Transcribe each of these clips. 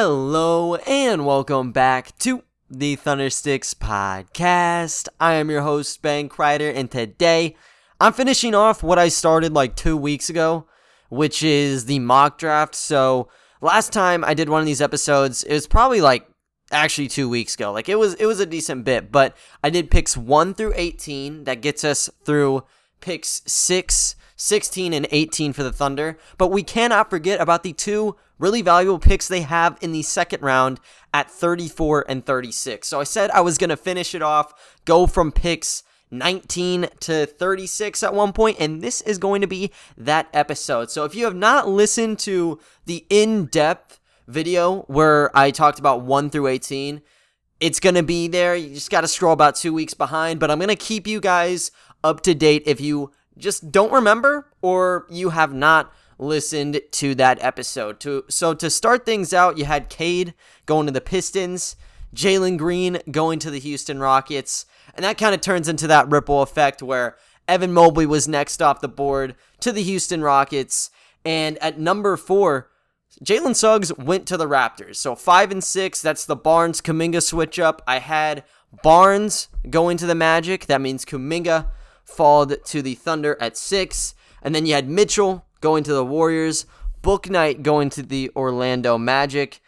Hello and welcome back to the Thundersticks podcast. I am your host, Ben Kreider, and today I'm finishing off what I started like two weeks ago, which is the mock draft. So last time I did one of these episodes, it was probably like actually two weeks ago. Like it was it was a decent bit, but I did picks one through eighteen. That gets us through picks six 16 and 18 for the Thunder. But we cannot forget about the two really valuable picks they have in the second round at 34 and 36. So I said I was going to finish it off, go from picks 19 to 36 at one point, and this is going to be that episode. So if you have not listened to the in depth video where I talked about 1 through 18, it's going to be there. You just got to scroll about two weeks behind, but I'm going to keep you guys up to date if you just don't remember or you have not listened to that episode. To so to start things out, you had Cade going to the Pistons, Jalen Green going to the Houston Rockets, and that kind of turns into that ripple effect where Evan Mobley was next off the board to the Houston Rockets, and at number four. Jalen Suggs went to the Raptors. So five and six, that's the Barnes Kuminga switch up. I had Barnes going to the Magic. That means Kuminga falled to the Thunder at six. And then you had Mitchell going to the Warriors, Bouknight going to the Orlando Magic.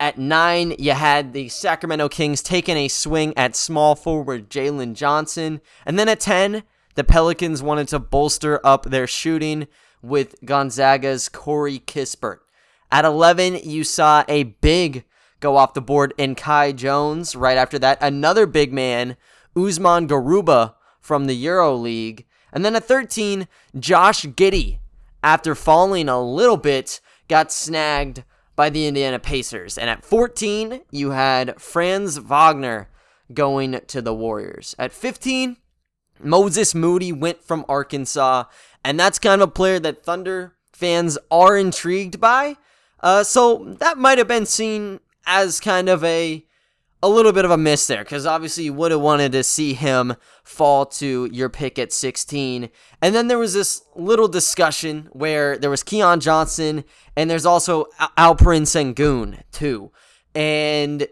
At nine, you had the Sacramento Kings taking a swing at small forward Jalen Johnson. And then at 10, the Pelicans wanted to bolster up their shooting with Gonzaga's Corey Kispert. At 11, you saw a big go off the board in Kai Jones. Right after that, another big man, Usman Garuba, from the Euro League. And then at 13, Josh Giddey, after falling a little bit, got snagged by the Indiana Pacers. And at 14, you had Franz Wagner going to the Warriors. At 15, Moses Moody went from Arkansas, and that's kind of a player that Thunder fans are intrigued by. Uh, so that might have been seen as kind of a a little bit of a miss there because obviously you would have wanted to see him fall to your pick at 16. And then there was this little discussion where there was Keon Johnson and there's also Alperen Sengun too. And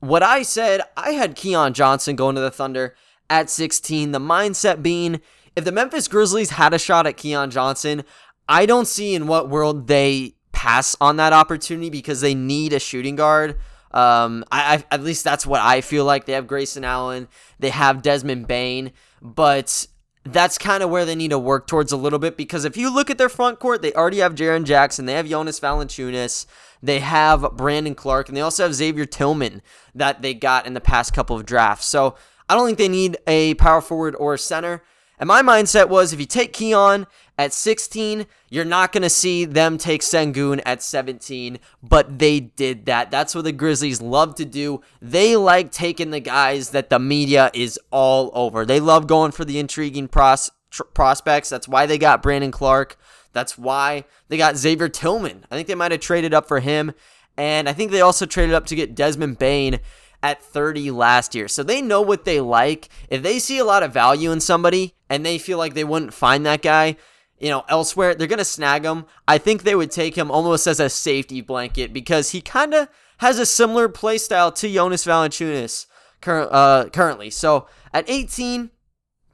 what I said, I had Keon Johnson going to the Thunder at 16. The mindset being if the Memphis Grizzlies had a shot at Keon Johnson, I don't see in what world they pass on that opportunity because they need a shooting guard um, I, I, at least that's what I feel like. They have Grayson Allen, they have Desmond Bane, but that's kind of where they need to work towards a little bit because if you look at their front court, they already have Jaren Jackson, they have Jonas Valanciunas, they have Brandon Clarke, and they also have Xavier Tillman that they got in the past couple of drafts. So I don't think they need a power forward or a center. And my mindset was if you take Keon at 16, you're not going to see them take Sengun at 17, but they did that. That's what the Grizzlies love to do. They like taking the guys that the media is all over. They love going for the intriguing pros- tr- prospects. That's why they got Brandon Clarke. That's why they got Xavier Tillman. I think they might have traded up for him. And I think they also traded up to get Desmond Bane at 30 last year. So they know what they like. If they see a lot of value in somebody and they feel like they wouldn't find that guy, you know, elsewhere, they're going to snag him. I think they would take him almost as a safety blanket because he kind of has a similar play style to Jonas Valanciunas cur- uh, currently. So at 18,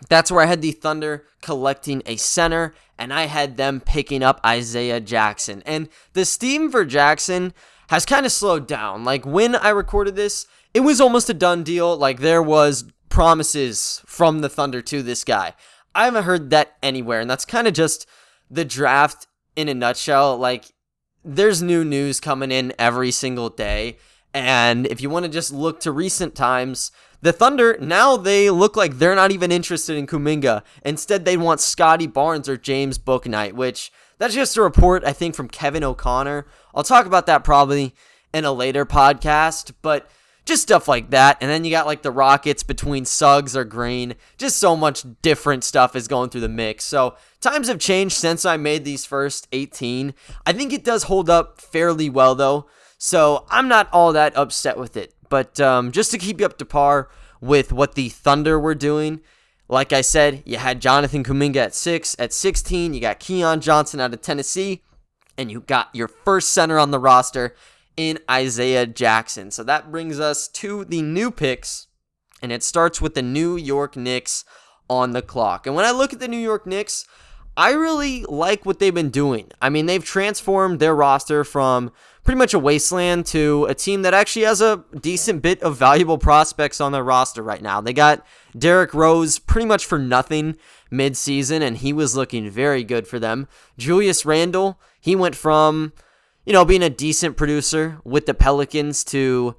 that's where I had the Thunder collecting a center, and I had them picking up Isaiah Jackson. And the steam for Jackson has kind of slowed down. Like when I recorded this, it was almost a done deal. Like there was promises from the Thunder to this guy. I haven't heard that anywhere, and that's kind of just the draft in a nutshell. Like, there's new news coming in every single day. And if you want to just look to recent times, the Thunder, now they look like they're not even interested in Kuminga. Instead, they want Scottie Barnes or James Bouknight, which that's just a report, I think, from Kevin O'Connor. I'll talk about that probably in a later podcast. But just stuff like that. And then you got like the Rockets between Suggs or Green. Just so much different stuff is going through the mix. So times have changed since I made these first 18. I think it does hold up fairly well though. So I'm not all that upset with it. But um, just to keep you up to par with what the Thunder were doing, like I said, you had Jonathan Kuminga at six. At 16, you got Keon Johnson out of Tennessee, and you got your first center on the roster in Isaiah Jackson. So that brings us to the new picks, and it starts with the New York Knicks on the clock. And when I look at the New York Knicks, I really like what they've been doing. I mean, they've transformed their roster from pretty much a wasteland to a team that actually has a decent bit of valuable prospects on their roster right now. They got Derrick Rose pretty much for nothing midseason, and he was looking very good for them. Julius Randle, he went from, you know, being a decent producer with the Pelicans to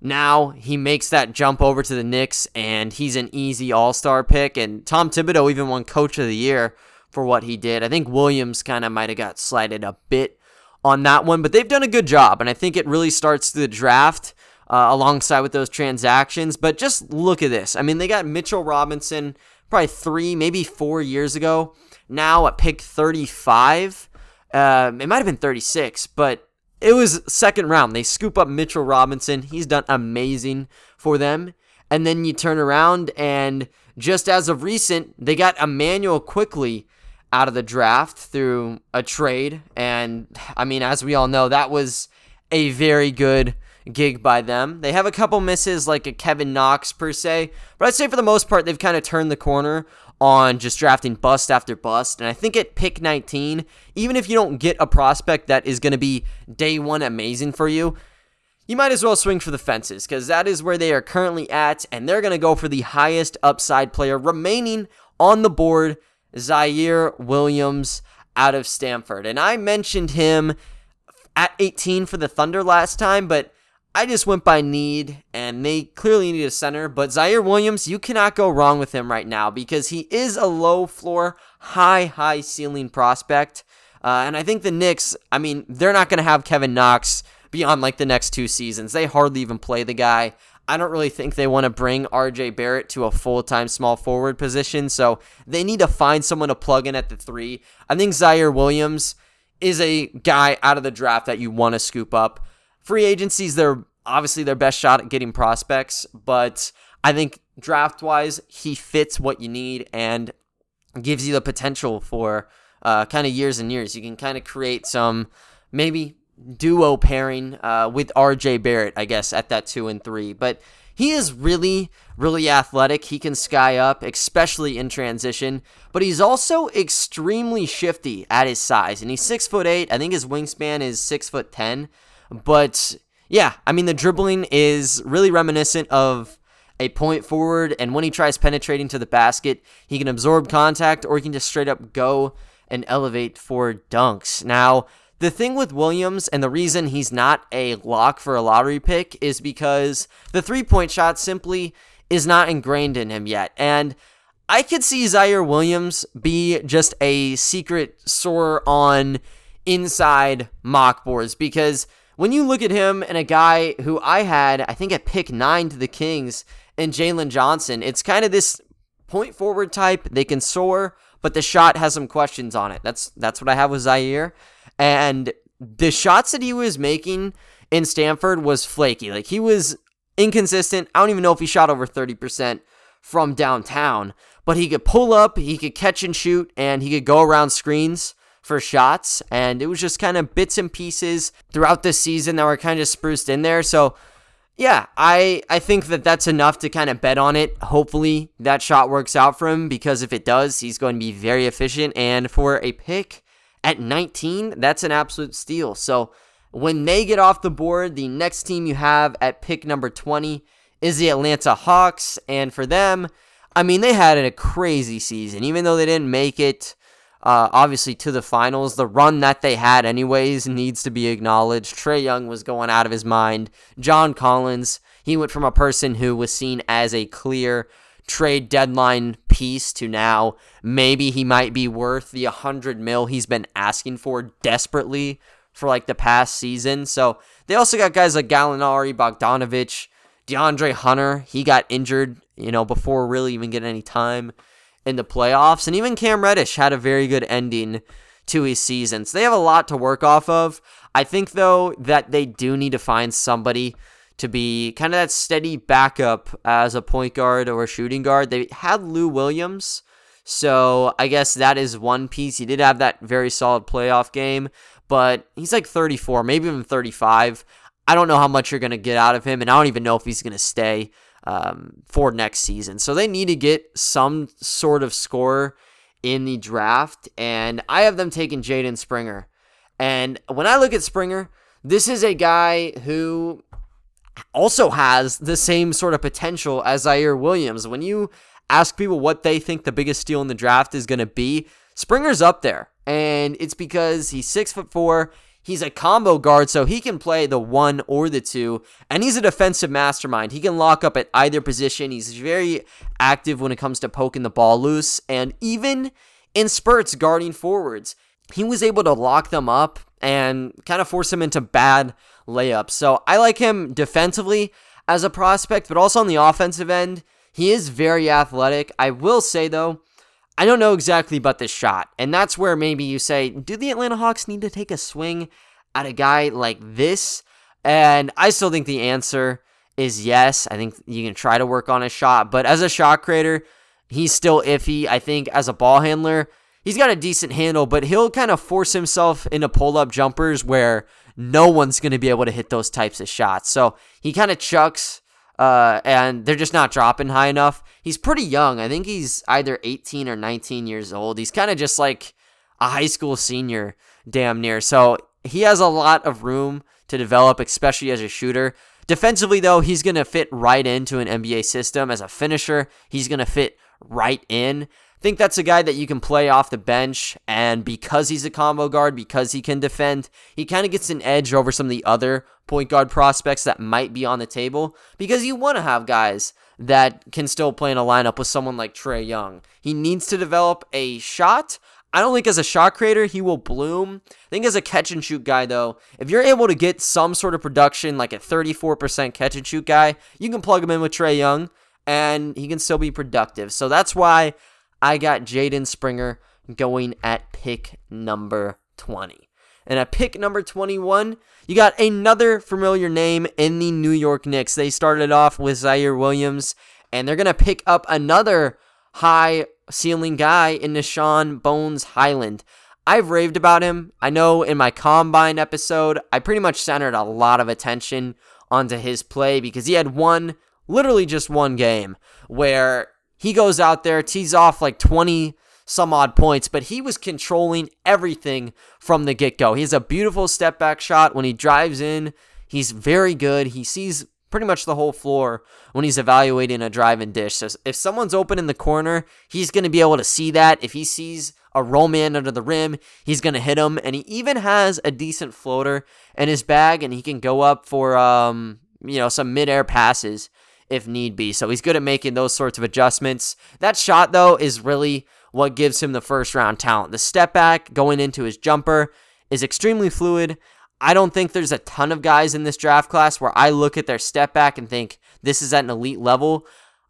now he makes that jump over to the Knicks, and he's an easy all star pick. And Tom Thibodeau even won Coach of the Year for what he did. I think Williams kind of might have got slighted a bit on that one, but they've done a good job. And I think it really starts the draft uh, alongside with those transactions. But just look at this. I mean, they got Mitchell Robinson probably three, maybe four years ago. Now at pick 35. Uh, it might have been 36, but it was second round. They scoop up Mitchell Robinson. He's done amazing for them. And then you turn around and just as of recent, they got Immanuel Quickley out of the draft through a trade. And I mean, as we all know, that was a very good gig by them. They have a couple misses like a Kevin Knox per se, but I'd say for the most part, they've kind of turned the corner on just drafting bust after bust. And I think at pick 19, even if you don't get a prospect that is going to be day one amazing for you, you might as well swing for the fences because that is where they are currently at. And they're going to go for the highest upside player remaining on the board Ziaire Williams out of Stanford. And I mentioned him at 18 for the Thunder last time, but I just went by need, and they clearly need a center. But Ziaire Williams, you cannot go wrong with him right now because he is a low floor, high, high ceiling prospect. Uh, and I think the Knicks, I mean, they're not going to have Kevin Knox beyond like the next two seasons. They hardly even play the guy. I don't really think they want to bring RJ Barrett to a full time small forward position. So they need to find someone to plug in at the three. I think Ziaire Williams is a guy out of the draft that you want to scoop up. Free agencies, they're obviously their best shot at getting prospects, but I think draft wise, he fits what you need and gives you the potential for uh, kind of years and years. You can kind of create some maybe duo pairing uh, with RJ Barrett, I guess, at that two and three. But he is really, really athletic. He can sky up, especially in transition. But he's also extremely shifty at his size, and he's six foot eight. I think his wingspan is six foot ten. But yeah, I mean the dribbling is really reminiscent of a point forward, and when he tries penetrating to the basket, he can absorb contact or he can just straight up go and elevate for dunks. Now, the thing with Williams and the reason he's not a lock for a lottery pick is because the three point shot simply is not ingrained in him yet. And I could see Ziaire Williams be just a secret sore on inside mock boards because when you look at him and a guy who I had, I think at pick nine to the Kings and Jalen Johnson, it's kind of this point forward type. They can soar, but the shot has some questions on it. That's that's what I have with Ziaire. And the shots that he was making in Stanford was flaky. Like he was inconsistent. I don't even know if he shot over 30% from downtown, but he could pull up, he could catch and shoot, and he could go around screens for shots. And it was just kind of bits and pieces throughout the season that were kind of spruced in there. So, yeah, I, I think that that's enough to kind of bet on it. Hopefully, that shot works out for him because if it does, he's going to be very efficient. And for a pick, at 19, that's an absolute steal. So when they get off the board, the next team you have at pick number 20 is the Atlanta Hawks. And for them, I mean, they had a crazy season. Even though they didn't make it, uh, obviously, to the finals, the run that they had, anyways, needs to be acknowledged. Trae Young was going out of his mind. John Collins, he went from a person who was seen as a clear trade deadline piece to now maybe he might be worth the 100 mil he's been asking for desperately for like the past season. So they also got guys like Gallinari, Bogdanovich, DeAndre Hunter. He got injured, you know, before really even getting any time in the playoffs. And even Cam Reddish had a very good ending to his season. So they have a lot to work off of. I think, though, that they do need to find somebody to be kind of that steady backup as a point guard or a shooting guard. They had Lou Williams, so I guess that is one piece. He did have that very solid playoff game, but he's like 34, maybe even 35. I don't know how much you're going to get out of him, and I don't even know if he's going to stay um, for next season. So they need to get some sort of scorer in the draft, and I have them taking Jaden Springer. And when I look at Springer, this is a guy who also has the same sort of potential as Ziaire Williams. When you ask people what they think the biggest steal in the draft is going to be, Springer's up there. And it's because he's six foot four. He's a combo guard, so he can play the one or the two, and he's a defensive mastermind. He can lock up at either position. He's very active when it comes to poking the ball loose, and even in spurts guarding forwards. He was able to lock them up and kind of force them into bad layups. So I like him defensively as a prospect, but also on the offensive end, he is very athletic. I will say, though, I don't know exactly about this shot. And that's where maybe you say, do the Atlanta Hawks need to take a swing at a guy like this? And I still think the answer is yes. I think you can try to work on a shot, but as a shot creator, he's still iffy. I think as a ball handler, he's got a decent handle, but he'll kind of force himself into pull up jumpers where no one's going to be able to hit those types of shots. So he kind of chucks uh, and they're just not dropping high enough. He's pretty young. I think he's either 18 or 19 years old. He's kind of just like a high school senior, damn near. So he has a lot of room to develop, especially as a shooter. Defensively, though, he's going to fit right into an NBA system. As a finisher, he's going to fit right in I think that's a guy that you can play off the bench. And because he's a combo guard, because he can defend, he kind of gets an edge over some of the other point guard prospects that might be on the table because you want to have guys that can still play in a lineup with someone like Trae Young. He needs to develop a shot. I don't think as a shot creator he will bloom. I think as a catch and shoot guy though, if you're able to get some sort of production like a 34% catch and shoot guy, you can plug him in with Trae Young and he can still be productive. So that's why I got Jaden Springer going at pick number 20. And at pick number 21, you got another familiar name in the New York Knicks. They started off with Ziaire Williams, and they're going to pick up another high ceiling guy in Nah'Shon Bones Hyland. I've raved about him. I know in my combine episode, I pretty much centered a lot of attention onto his play because he had one, literally just one game, where he goes out there, tees off like 20 some odd points, but he was controlling everything from the get go. He has a beautiful step back shot when he drives in. He's very good. He sees pretty much the whole floor when he's evaluating a drive and dish. So if someone's open in the corner, he's going to be able to see that. If he sees a roll man under the rim, he's going to hit him. And he even has a decent floater in his bag, and he can go up for um, you know some midair passes if need be. So he's good at making those sorts of adjustments. That shot, though, is really what gives him the first round talent. The step back going into his jumper is extremely fluid. I don't think there's a ton of guys in this draft class where I look at their step back and think this is at an elite level.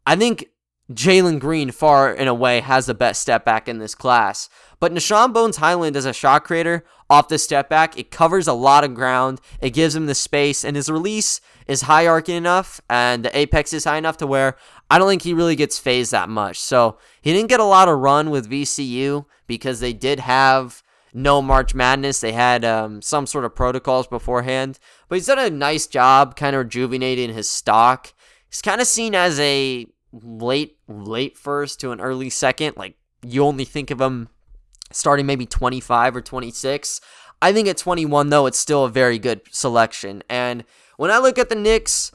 I think Jalen Green, far and away, has the best step back in this class. But Nah'Shon Bones Hyland as a shot creator off the step back, it covers a lot of ground. It gives him the space, and his release is high arcing enough, and the apex is high enough to where I don't think he really gets phased that much. So he didn't get a lot of run with VCU because they did have no March Madness. They had um, some sort of protocols beforehand, but he's done a nice job kind of rejuvenating his stock. He's kind of seen as a late late first to an early second. Like you only think of him starting maybe 25 or 26. I think at 21 though it's still a very good selection. And when I look at the Knicks,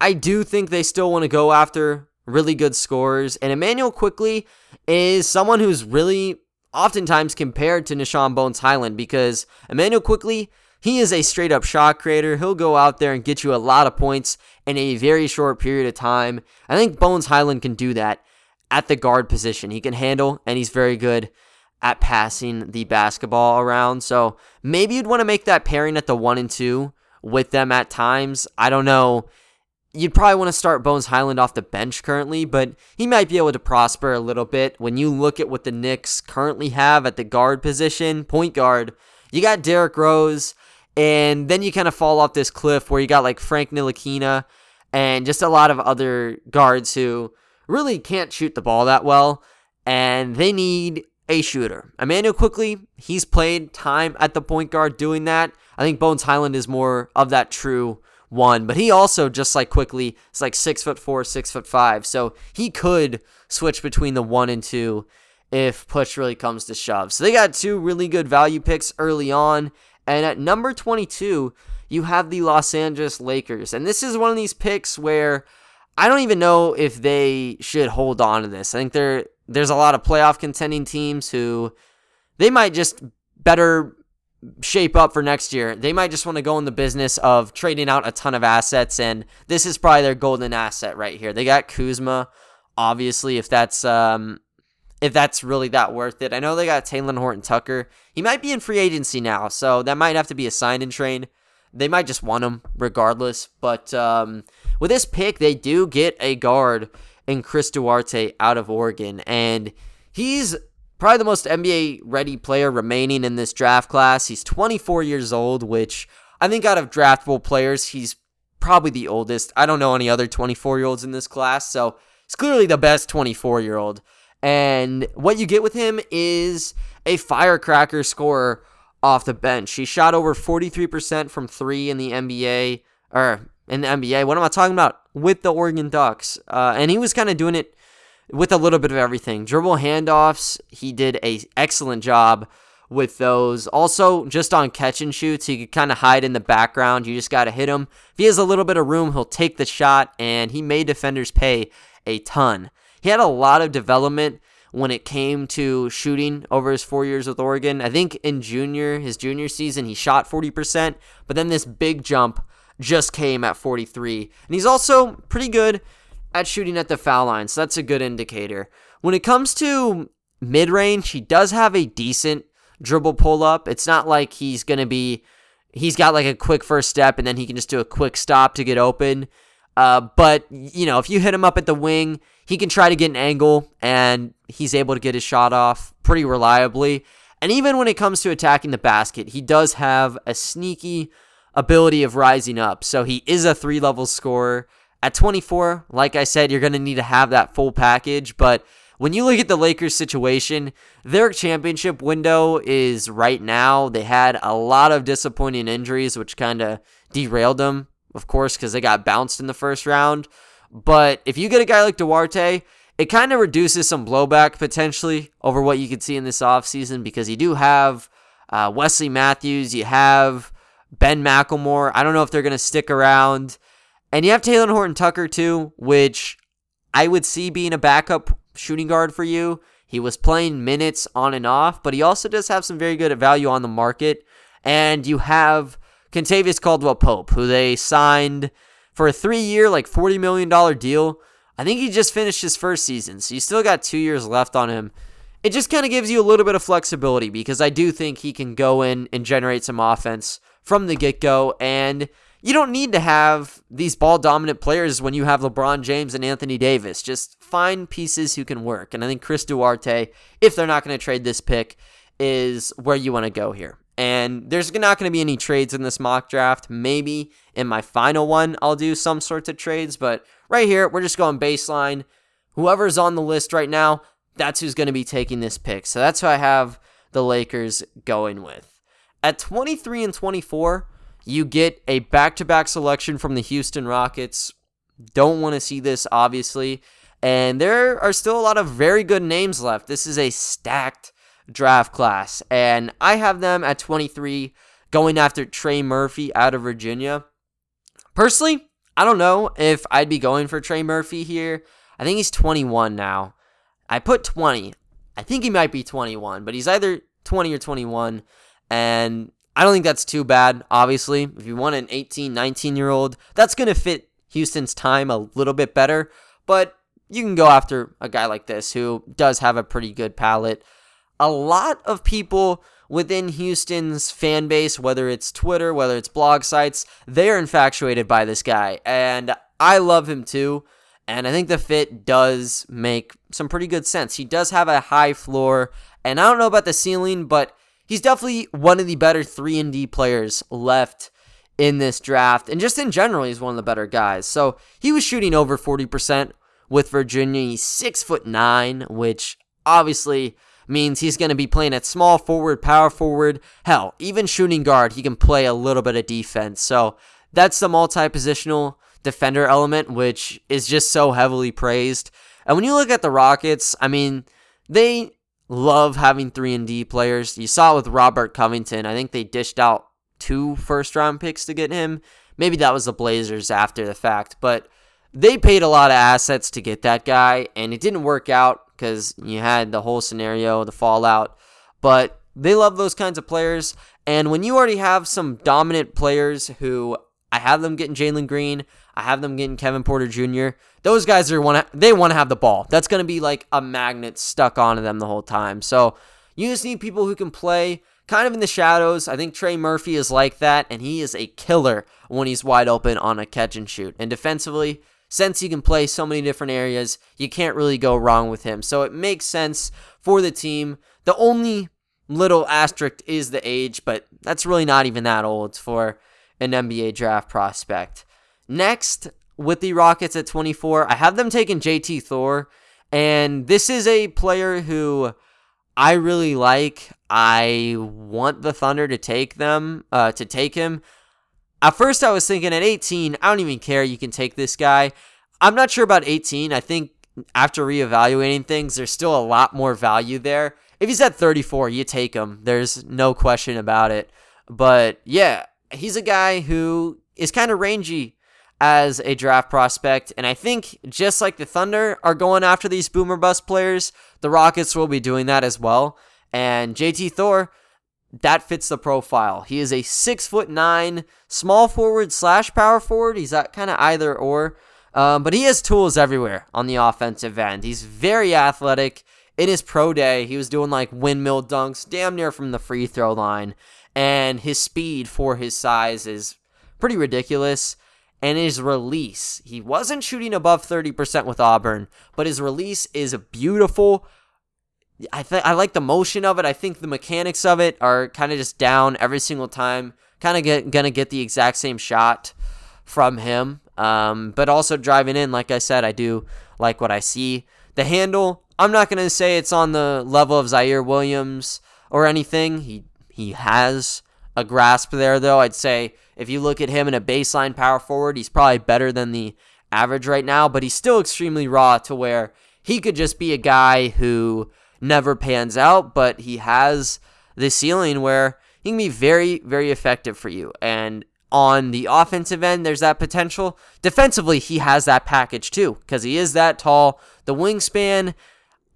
I do think they still want to go after really good scorers. And Immanuel Quickley is someone who's really oftentimes compared to Nah'Shon Bones Hyland because Immanuel Quickley he is a straight up shot creator. He'll go out there and get you a lot of points in a very short period of time. I think Bones Hyland can do that at the guard position. He can handle, and he's very good at passing the basketball around. So maybe you'd want to make that pairing at the one and two with them at times. I don't know. You'd probably want to start Bones Hyland off the bench currently, but he might be able to prosper a little bit. When you look at what the Knicks currently have at the guard position, point guard, you got Derrick Rose, and then you kind of fall off this cliff where you got like Frank Ntilikina and just a lot of other guards who really can't shoot the ball that well. And they need a shooter. Immanuel Quickley, he's played time at the point guard doing that. I think Bones Hyland is more of that true one, but he also just like Quickley is like six foot four, six foot five, so he could switch between the one and two if push really comes to shove. So they got two really good value picks early on, and at number 22, you have the Los Angeles Lakers, and this is one of these picks where I don't even know if they should hold on to this. I think there there's a lot of playoff contending teams who they might just better shape up for next year. They might just want to go in the business of trading out a ton of assets, and this is probably their golden asset right here. They got Kuzma, obviously, if that's um, if that's really that worth it. I know they got Talen Horton Tucker. He might be in free agency now, so that might have to be a sign and train. They might just want him regardless. But um, with this pick, they do get a guard in Chris Duarte out of Oregon, and he's probably the most NBA ready player remaining in this draft class. He's 24 years old, which I think out of draftable players, he's probably the oldest. I don't know any other 24 year olds in this class, so he's clearly the best 24 year old. And what you get with him is a firecracker scorer off the bench. He shot over 43% from three in the NBA, or in the NBA. What am I talking about? With the Oregon Ducks. Uh, and he was kind of doing it with a little bit of everything. Dribble handoffs, he did a excellent job with those. Also, just on catch and shoots, he could kind of hide in the background. You just got to hit him. If he has a little bit of room, he'll take the shot, and he made defenders pay a ton. He had a lot of development when it came to shooting over his four years with Oregon. I think in junior, his junior season, he shot 40%, but then this big jump just came at 43. And he's also pretty good at shooting at the foul line, so that's a good indicator. When it comes to mid range, he does have a decent dribble pull up. It's not like he's going to be, he's got like a quick first step and then he can just do a quick stop to get open. Uh, but, you know, if you hit him up at the wing, he can try to get an angle and he's able to get his shot off pretty reliably. And even when it comes to attacking the basket, he does have a sneaky ability of rising up. So he is a three level scorer. At 24, like I said, you're going to need to have that full package. But when you look at the Lakers situation, their championship window is right now. They had a lot of disappointing injuries, which kind of derailed them, of course, because they got bounced in the first round. But if you get a guy like Duarte, it kind of reduces some blowback potentially over what you could see in this offseason because you do have uh, Wesley Matthews, you have Ben McLemore. I don't know if they're going to stick around. And you have Talen Horton Tucker too, which I would see being a backup shooting guard for you. He was playing minutes on and off, but he also does have some very good value on the market. And you have Kentavious Caldwell Pope, who they signed for a three year, like $40 million deal. I think he just finished his first season, so you still got two years left on him. It just kind of gives you a little bit of flexibility because I do think he can go in and generate some offense from the get go. And you don't need to have these ball dominant players when you have LeBron James and Anthony Davis. Just find pieces who can work. And I think Chris Duarte, if they're not going to trade this pick, is where you want to go here. And there's not going to be any trades in this mock draft. Maybe in my final one, I'll do some sorts of trades. But right here, we're just going baseline. Whoever's on the list right now, that's who's going to be taking this pick. So that's who I have the Lakers going with. At 23 and 24, you get a back to back selection from the Houston Rockets. Don't want to see this, obviously. And there are still a lot of very good names left. This is a stacked draft class. And I have them at 23 going after Trey Murphy out of Virginia. Personally, I don't know if I'd be going for Trey Murphy here. I think he's 21 now. I put 20. I think he might be 21, but he's either 20 or 21. And I don't think that's too bad, obviously. If you want an 18, 19 year old, that's going to fit Houston's time a little bit better. But you can go after a guy like this who does have a pretty good palate. A lot of people within Houston's fan base, whether it's Twitter, whether it's blog sites, they're infatuated by this guy. And I love him too. And I think the fit does make some pretty good sense. He does have a high floor. And I don't know about the ceiling, but he's definitely one of the better 3 and D players left in this draft and just in general he's one of the better guys. So, he was shooting over 40% with Virginia. He's 6 foot 9, which obviously means he's going to be playing at small forward, power forward, hell, even shooting guard. He can play a little bit of defense. So that's the multi positional defender element, which is just so heavily praised. And when you look at the Rockets, I mean, they love having 3 and D players. You saw it with Robert Covington. I think they dished out two first round picks to get him. Maybe that was the Blazers after the fact, but they paid a lot of assets to get that guy and it didn't work out because you had the whole scenario, the fallout. But they love those kinds of players. And when you already have some dominant players who I have them getting Jalen Green, I have them getting Kevin Porter Jr. Those guys are want they want to have the ball. That's going to be like a magnet stuck onto them the whole time. So you just need people who can play kind of in the shadows. I think Trey Murphy is like that, and he is a killer when he's wide open on a catch and shoot. And defensively, since he can play so many different areas, you can't really go wrong with him. So it makes sense for the team. The only little asterisk is the age, but that's really not even that old for an NBA draft prospect. Next, with the Rockets at 24, I have them taking JT Thor, and this is a player who I really like. I want the Thunder to take them, uh, to take him. At first, I was thinking at 18, I don't even care. You can take this guy. I'm not sure about 18. I think after reevaluating things, there's still a lot more value there. If he's at 34, you take him. There's no question about it. But yeah, he's a guy who is kind of rangy as a draft prospect. And I think just like the Thunder are going after these boomer bust players, the Rockets will be doing that as well. And JT Thor, that fits the profile. He is a six foot nine small forward slash power forward. He's that kind of either or. Um, but he has tools everywhere on the offensive end. He's very athletic. In his pro day, he was doing like windmill dunks damn near from the free throw line. And his speed for his size is pretty ridiculous and his release. He wasn't shooting above 30% with Auburn, but his release is beautiful. I th- I like the motion of it. I think the mechanics of it are kind of just down every single time. Kind of get, gonna get the exact same shot from him. Um, but also driving in, like I said, I do like what I see. The handle, I'm not gonna say it's on the level of Ziaire Williams or anything. He he has a grasp there, though. I'd say if you look at him in a baseline power forward, he's probably better than the average right now, but he's still extremely raw to where he could just be a guy who never pans out, but he has the ceiling where he can be very, very effective for you. And on the offensive end, there's that potential. Defensively, he has that package too, because he is that tall. The wingspan,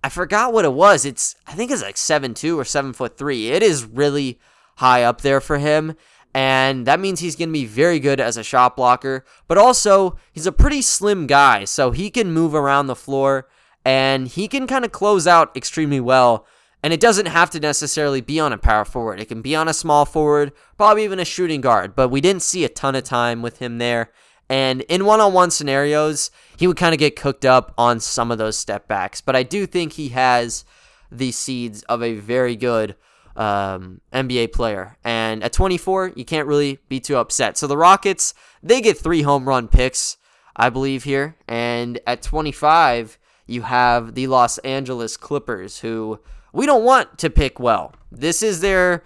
I forgot what it was. It's I think it's like seven two or seven foot three. It is really high up there for him. And that means he's going to be very good as a shot blocker. But also, he's a pretty slim guy, so he can move around the floor and he can kind of close out extremely well. And it doesn't have to necessarily be on a power forward. It can be on a small forward, probably even a shooting guard. But we didn't see a ton of time with him there. And in one on one scenarios, he would kind of get cooked up on some of those step backs. But I do think he has the seeds of a very good um, NBA player. And at 24, you can't really be too upset. So the Rockets, they get three home run picks, I believe, here. And at 25, you have the Los Angeles Clippers, who we don't want to pick well. This is their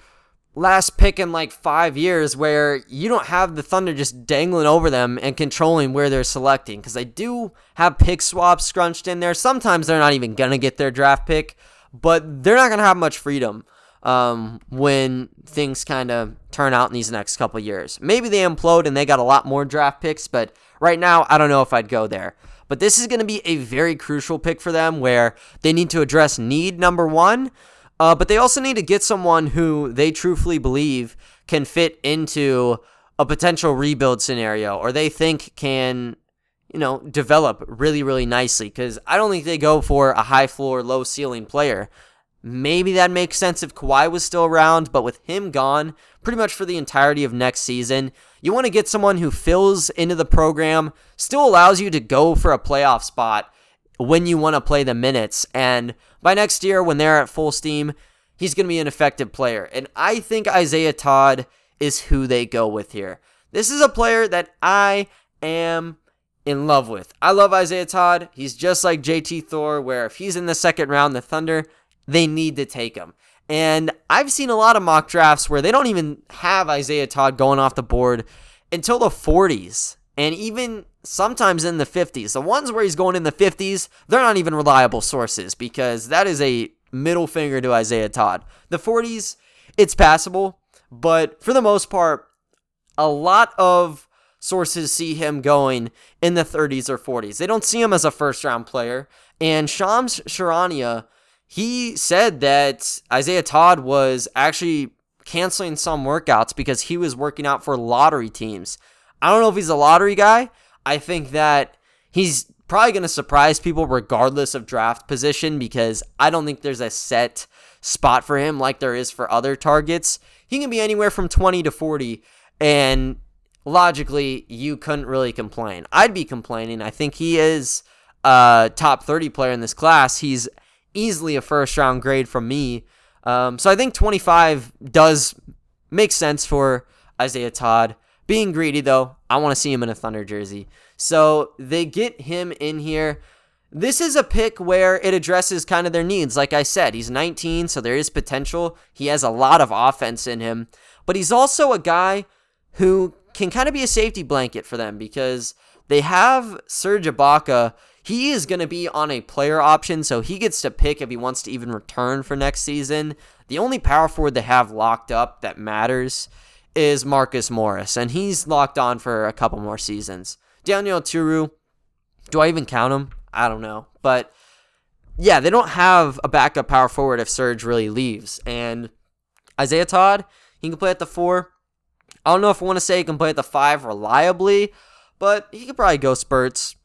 last pick in like five years where you don't have the Thunder just dangling over them and controlling where they're selecting because they do have pick swaps scrunched in there. Sometimes they're not even going to get their draft pick, but they're not going to have much freedom um, when things kind of turn out in these next couple years. Maybe they implode and they got a lot more draft picks, but right now, I don't know if I'd go there. But this is going to be a very crucial pick for them where they need to address need number one, uh, but they also need to get someone who they truthfully believe can fit into a potential rebuild scenario or they think can you know, develop really, really nicely. Because I don't think they go for a high floor, low ceiling player. Maybe that makes sense if Kawhi was still around, but with him gone pretty much for the entirety of next season, you want to get someone who fills into the program, still allows you to go for a playoff spot when you want to play the minutes. And by next year, when they're at full steam, he's going to be an effective player. And I think Isaiah Todd is who they go with here. This is a player that I am in love with. I love Isaiah Todd. He's just like JT Thor, where if he's in the second round, the Thunder they need to take him. And I've seen a lot of mock drafts where they don't even have Isaiah Todd going off the board until the 40s and even sometimes in the 50s. The ones where he's going in the 50s, they're not even reliable sources because that is a middle finger to Isaiah Todd. The 40s, it's passable, but for the most part, a lot of sources see him going in the 30s or 40s. They don't see him as a first round player. And Shams Charania, he said that Isaiah Todd was actually canceling some workouts because he was working out for lottery teams. I don't know if he's a lottery guy. I think that he's probably going to surprise people regardless of draft position because I don't think there's a set spot for him like there is for other targets. He can be anywhere from 20 to 40 and logically you couldn't really complain. I'd be complaining. I think he is a top 30 player in this class. He's easily a first round grade from me. Um, so I think 25 does make sense for Isaiah Todd. Being greedy though, I want to see him in a Thunder jersey. So they get him in here. This is a pick where it addresses kind of their needs. Like I said, he's 19, so there is potential. He has a lot of offense in him, but he's also a guy who can kind of be a safety blanket for them because they have Serge Ibaka. He is going to be on a player option, so he gets to pick if he wants to even return for next season. The only power forward they have locked up that matters is Marcus Morris, and he's locked on for a couple more seasons. Daniel Turu, do I even count him? I don't know. But yeah, they don't have a backup power forward if Serge really leaves. And Isaiah Todd, he can play at the four. I don't know if I want to say he can play at the five reliably, but he could probably go spurts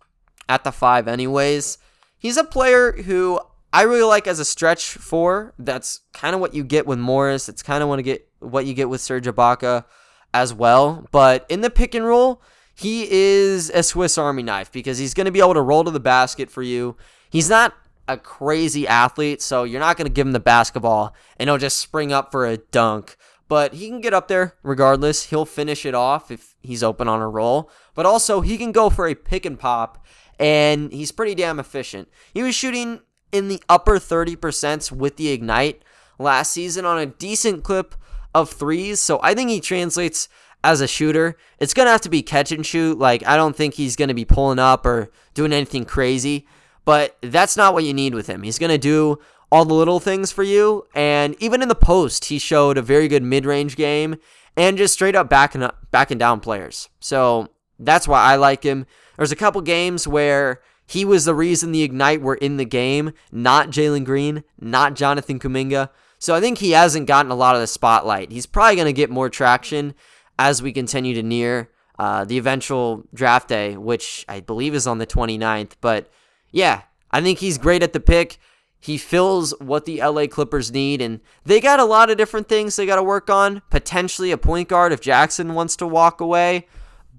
at the five anyways. He's a player who I really like as a stretch four. That's kind of what you get with Morris. It's kind of what you get what you get with Serge Ibaka as well. But in the pick and roll, he is a Swiss Army knife because he's going to be able to roll to the basket for you. He's not a crazy athlete, so you're not going to give him the basketball and he'll just spring up for a dunk. But he can get up there regardless. He'll finish it off if he's open on a roll. But also, he can go for a pick and pop, and he's pretty damn efficient. He was shooting in the upper 30% with the Ignite last season on a decent clip of threes. So I think he translates as a shooter. It's going to have to be catch and shoot. Like, I don't think he's going to be pulling up or doing anything crazy, but that's not what you need with him. He's going to do all the little things for you. And even in the post, he showed a very good mid range game and just straight up backing, up, backing down players. So that's why I like him. There's a couple games where he was the reason the Ignite were in the game, not Jalen Green, not Jonathan Kuminga. So I think he hasn't gotten a lot of the spotlight. He's probably going to get more traction as we continue to near uh, the eventual draft day, which I believe is on the 29th. But yeah, I think he's great at the pick. He fills what the LA Clippers need, and they got a lot of different things they got to work on. Potentially a point guard if Jackson wants to walk away.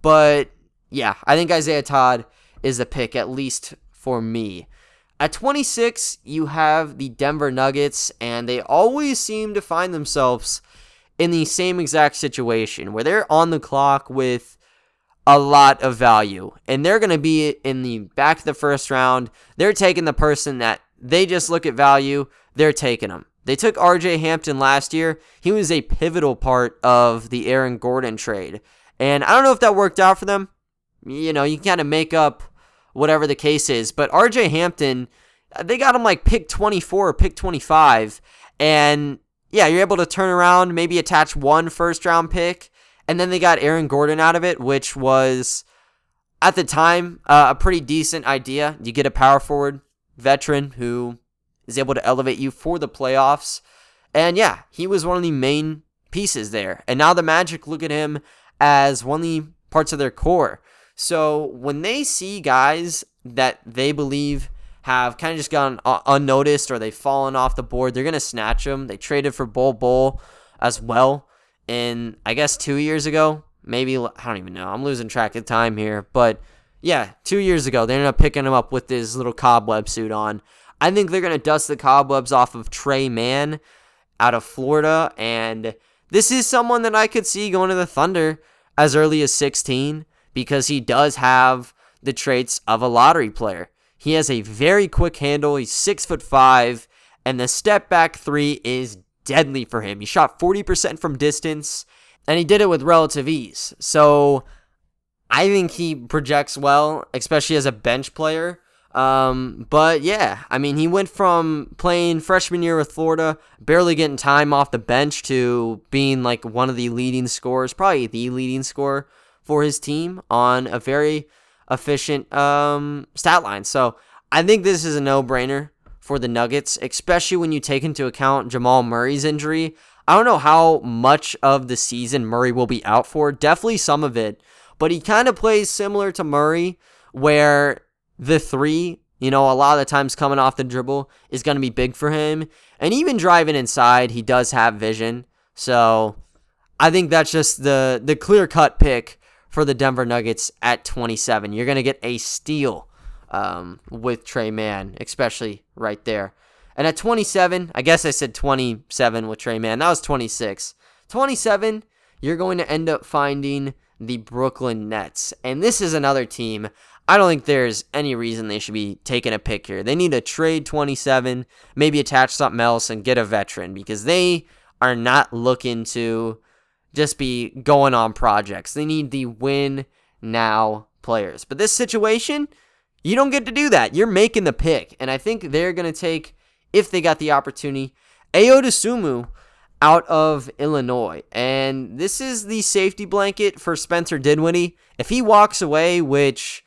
But yeah, I think Isaiah Todd is the pick, at least for me. At 26, you have the Denver Nuggets, and they always seem to find themselves in the same exact situation where they're on the clock with a lot of value. And they're going to be in the back of the first round. They're taking the person that they just look at value, they're taking them. They took RJ Hampton last year. He was a pivotal part of the Aaron Gordon trade. And I don't know if that worked out for them you know, you kind of make up whatever the case is. But RJ Hampton, they got him like pick 24 or pick 25. And yeah, you're able to turn around, maybe attach one first round pick. And then they got Aaron Gordon out of it, which was at the time uh, a pretty decent idea. You get a power forward veteran who is able to elevate you for the playoffs. And yeah, he was one of the main pieces there. And now the Magic look at him as one of the parts of their core. So when they see guys that they believe have kind of just gone unnoticed or they've fallen off the board, they're going to snatch them. They traded for Bol Bol as well. And I guess two years ago, maybe, I don't even know. I'm losing track of time here. But yeah, two years ago, they ended up picking him up with this little cobweb suit on. I think they're going to dust the cobwebs off of Tre Mann out of Florida. And this is someone that I could see going to the Thunder as early as 16 because he does have the traits of a lottery player. He has a very quick handle. He's six foot five, and the step back three is deadly for him. He shot 40% from distance, and he did it with relative ease. So I think he projects well, especially as a bench player. Um, but yeah, I mean, he went from playing freshman year with Florida, barely getting time off the bench, to being like one of the leading scorers, probably the leading scorer for his team on a very efficient um, stat line. So I think this is a no brainer for the Nuggets, especially when you take into account Jamal Murray's injury. I don't know how much of the season Murray will be out for. Definitely some of it, but he kind of plays similar to Murray, where the three, you know, a lot of the times coming off the dribble is going to be big for him. And even driving inside, he does have vision. So I think that's just the the clear cut pick for the Denver Nuggets at 27. You're going to get a steal um, with Tre Mann, especially right there. And at 27, I guess I said 27 with Tre Mann. That was 26. 27, you're going to end up finding the Brooklyn Nets. And this is another team. I don't think there's any reason they should be taking a pick here. They need to trade 27, maybe attach something else and get a veteran because they are not looking to just be going on projects. They need the win now players. But this situation, you don't get to do that. You're making the pick. And I think they're going to take, if they got the opportunity, Ayo Dosunmu out of Illinois. And this is the safety blanket for Spencer Dinwiddie. If he walks away, which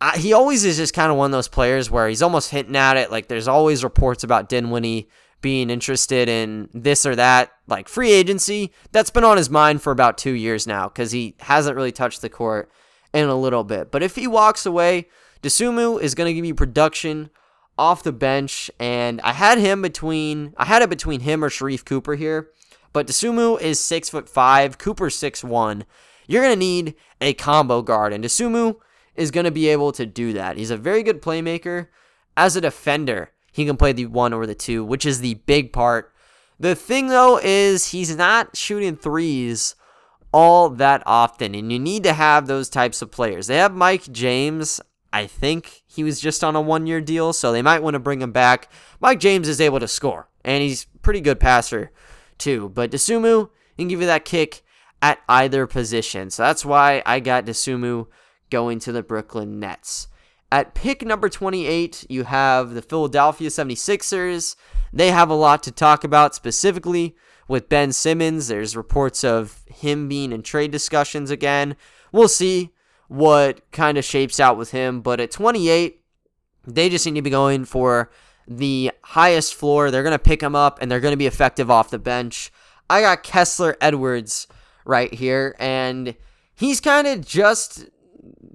I, he always is just kind of one of those players where he's almost hinting at it. Like there's always reports about Dinwiddie being interested in this or that, like free agency. That's been on his mind for about two years now because he hasn't really touched the court in a little bit. But if he walks away, Dosunmu is going to give you production off the bench, and I had him between I had it between him or Sharife Cooper here. But Dosunmu is six foot five, Cooper six one. You're gonna need a combo guard, and Dosunmu is gonna be able to do that. He's a very good playmaker. As a defender, he can play the one or the two, which is the big part. The thing though is he's not shooting threes all that often, and you need to have those types of players. They have Mike James. I think he was just on a one year deal, so they might want to bring him back. Mike James is able to score, and he's pretty good passer too. But Dosunmu can give you that kick at either position. So that's why I got Dosunmu going to the Brooklyn Nets. At pick number 28, you have the Philadelphia 76ers. They have a lot to talk about, specifically with Ben Simmons. There's reports of him being in trade discussions again. We'll see what kind of shapes out with him. But at 28, they just need to be going for the highest floor. They're going to pick him up and they're going to be effective off the bench. I got Kessler Edwards right here, and he's kind of just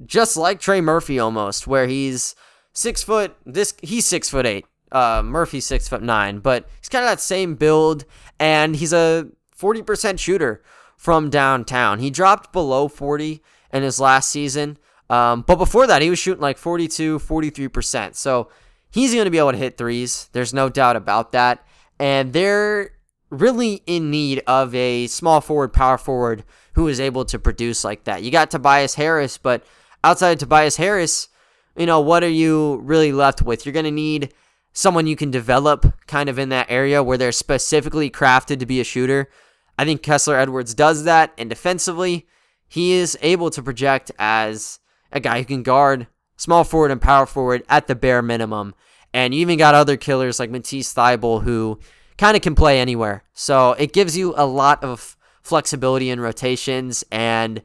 just like Trey Murphy almost, where he's six foot. This he's six foot eight. Uh, Murphy's six foot nine, but he's kind of that same build, and he's a 40% shooter from downtown. He dropped below 40 in his last season, um, but before that, he was shooting like 42, 43%. So he's going to be able to hit threes. There's no doubt about that. And they're really in need of a small forward, power forward who is able to produce like that. You got Tobias Harris, but outside of Tobias Harris, you know, what are you really left with? You're going to need someone you can develop kind of in that area where they're specifically crafted to be a shooter. I think Kessler Edwards does that, and defensively, he is able to project as a guy who can guard small forward and power forward at the bare minimum. And you even got other killers like Matisse Thybulle who kind of can play anywhere. So it gives you a lot of flexibility in rotations. And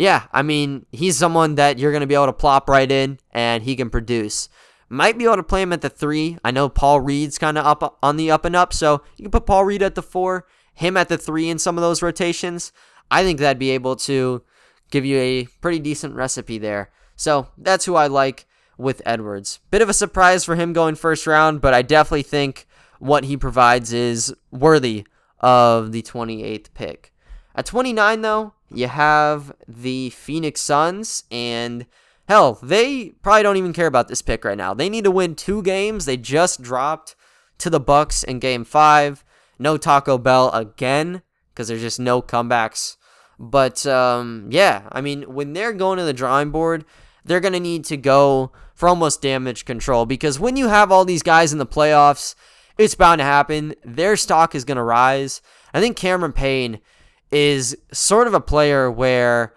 yeah, I mean, he's someone that you're going to be able to plop right in and he can produce. Might be able to play him at the three. I know Paul Reed's kind of up on the up and up, so you can put Paul Reed at the four, him at the three in some of those rotations. I think that'd be able to give you a pretty decent recipe there. So that's who I like with Edwards. Bit of a surprise for him going first round, but I definitely think what he provides is worthy of the 28th pick. At 29, though, you have the Phoenix Suns, and Hell, they probably don't even care about this pick right now. They need to win two games. They just dropped to the Bucks in game 5. No Taco Bell again because there's just no comebacks. But um, yeah, I mean, when they're going to the drawing board, they're going to need to go for almost damage control because when you have all these guys in the playoffs, it's bound to happen. Their stock is going to rise. I think Cameron Payne is sort of a player where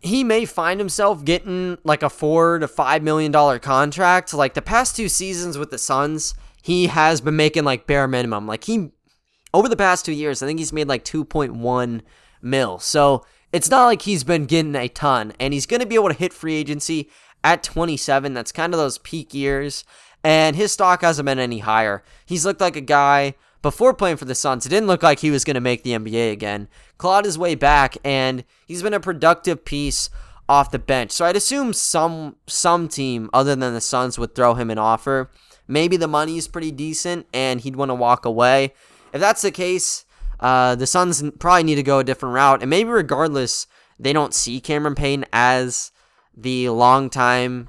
he may find himself getting like a four to five million dollar contract. Like the past two seasons with the Suns, he has been making like bare minimum. Like he over the past two years, I think he's made like 2.1 mil. So it's not like he's been getting a ton, and he's going to be able to hit free agency at 27. That's kind of those peak years, and his stock hasn't been any higher. He's looked like a guy before playing for the Suns. It didn't look like he was going to make the NBA again. Clawed his way back, and he's been a productive piece off the bench. So I'd assume some some team other than the Suns would throw him an offer. Maybe the money is pretty decent, and he'd want to walk away. If that's the case, uh, the Suns probably need to go a different route, and maybe regardless, they don't see Cameron Payne as the long-time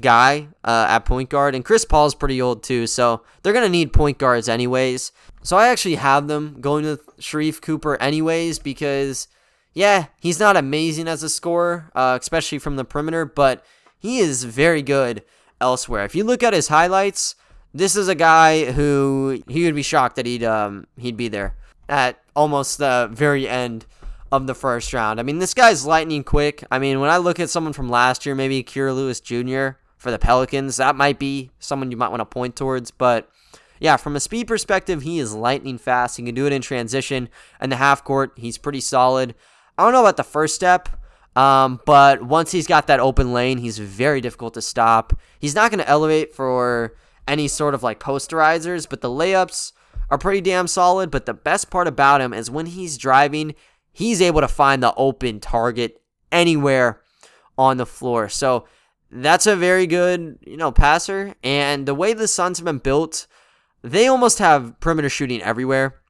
guy uh, at point guard, and Chris Paul's pretty old too, so they're gonna need point guards anyways. So I actually have them going with Sharife Cooper anyways because, yeah, he's not amazing as a scorer, uh, especially from the perimeter, but he is very good elsewhere. If you look at his highlights, this is a guy who he would be shocked that he'd um he'd be there at almost the very end of the first round. I mean, this guy's lightning quick. I mean, when I look at someone from last year, maybe Kira Lewis Jr. for the Pelicans, that might be someone you might want to point towards. But yeah, from a speed perspective, he is lightning fast. He can do it in transition and the half court. He's pretty solid. I don't know about the first step. Um, but once he's got that open lane, he's very difficult to stop. He's not going to elevate for any sort of like posterizers, but the layups are pretty damn solid. But the best part about him is when he's driving, he's able to find the open target anywhere on the floor. So that's a very good, you know, passer. And the way the Suns have been built, they almost have perimeter shooting everywhere.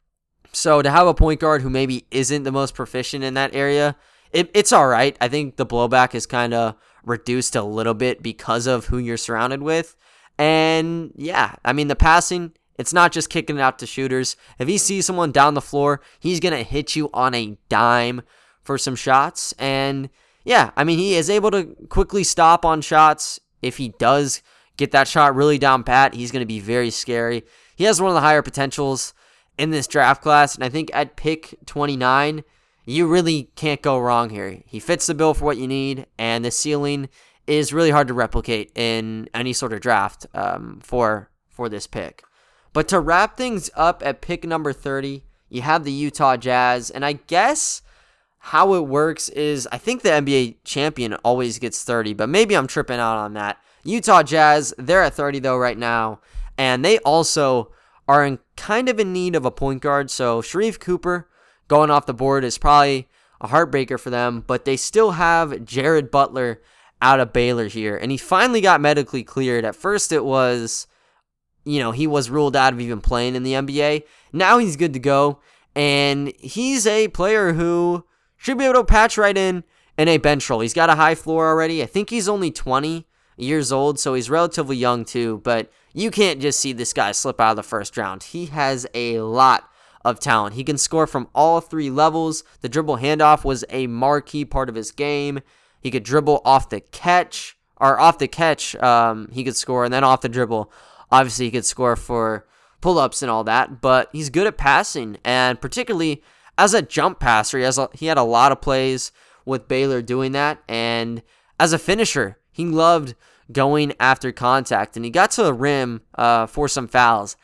So to have a point guard who maybe isn't the most proficient in that area, it, it's all right. I think the blowback is kind of reduced a little bit because of who you're surrounded with. And yeah, I mean, the passing, it's not just kicking it out to shooters. If he sees someone down the floor, he's going to hit you on a dime for some shots. And yeah, I mean, he is able to quickly stop on shots. If he does get that shot really down pat, he's going to be very scary. He has one of the higher potentials in this draft class. And I think at pick 29, you really can't go wrong here. He fits the bill for what you need, and the ceiling is really hard to replicate in any sort of draft um, for for this pick. But to wrap things up at pick number 30, you have the Utah Jazz, and I guess how it works is I think the NBA champion always gets 30, but maybe I'm tripping out on that. Utah Jazz, they're at 30 though right now, and they also are in kind of in need of a point guard. So Sharife Cooper going off the board is probably a heartbreaker for them, but they still have Jared Butler out of Baylor here. And he finally got medically cleared. At first, it was, you know, he was ruled out of even playing in the NBA. Now he's good to go. And he's a player who should be able to patch right in in a bench role. He's got a high floor already. I think he's only 20 years old, so he's relatively young too. But you can't just see this guy slip out of the first round. He has a lot of talent. He can score from all three levels. The dribble handoff was a marquee part of his game. He could dribble off the catch, or off the catch, um, he could score, and then off the dribble, obviously, he could score for pull ups and all that. But he's good at passing, and particularly as a jump passer, he, has a, he had a lot of plays with Baylor doing that. And as a finisher, he loved going after contact, and he got to the rim uh, for some fouls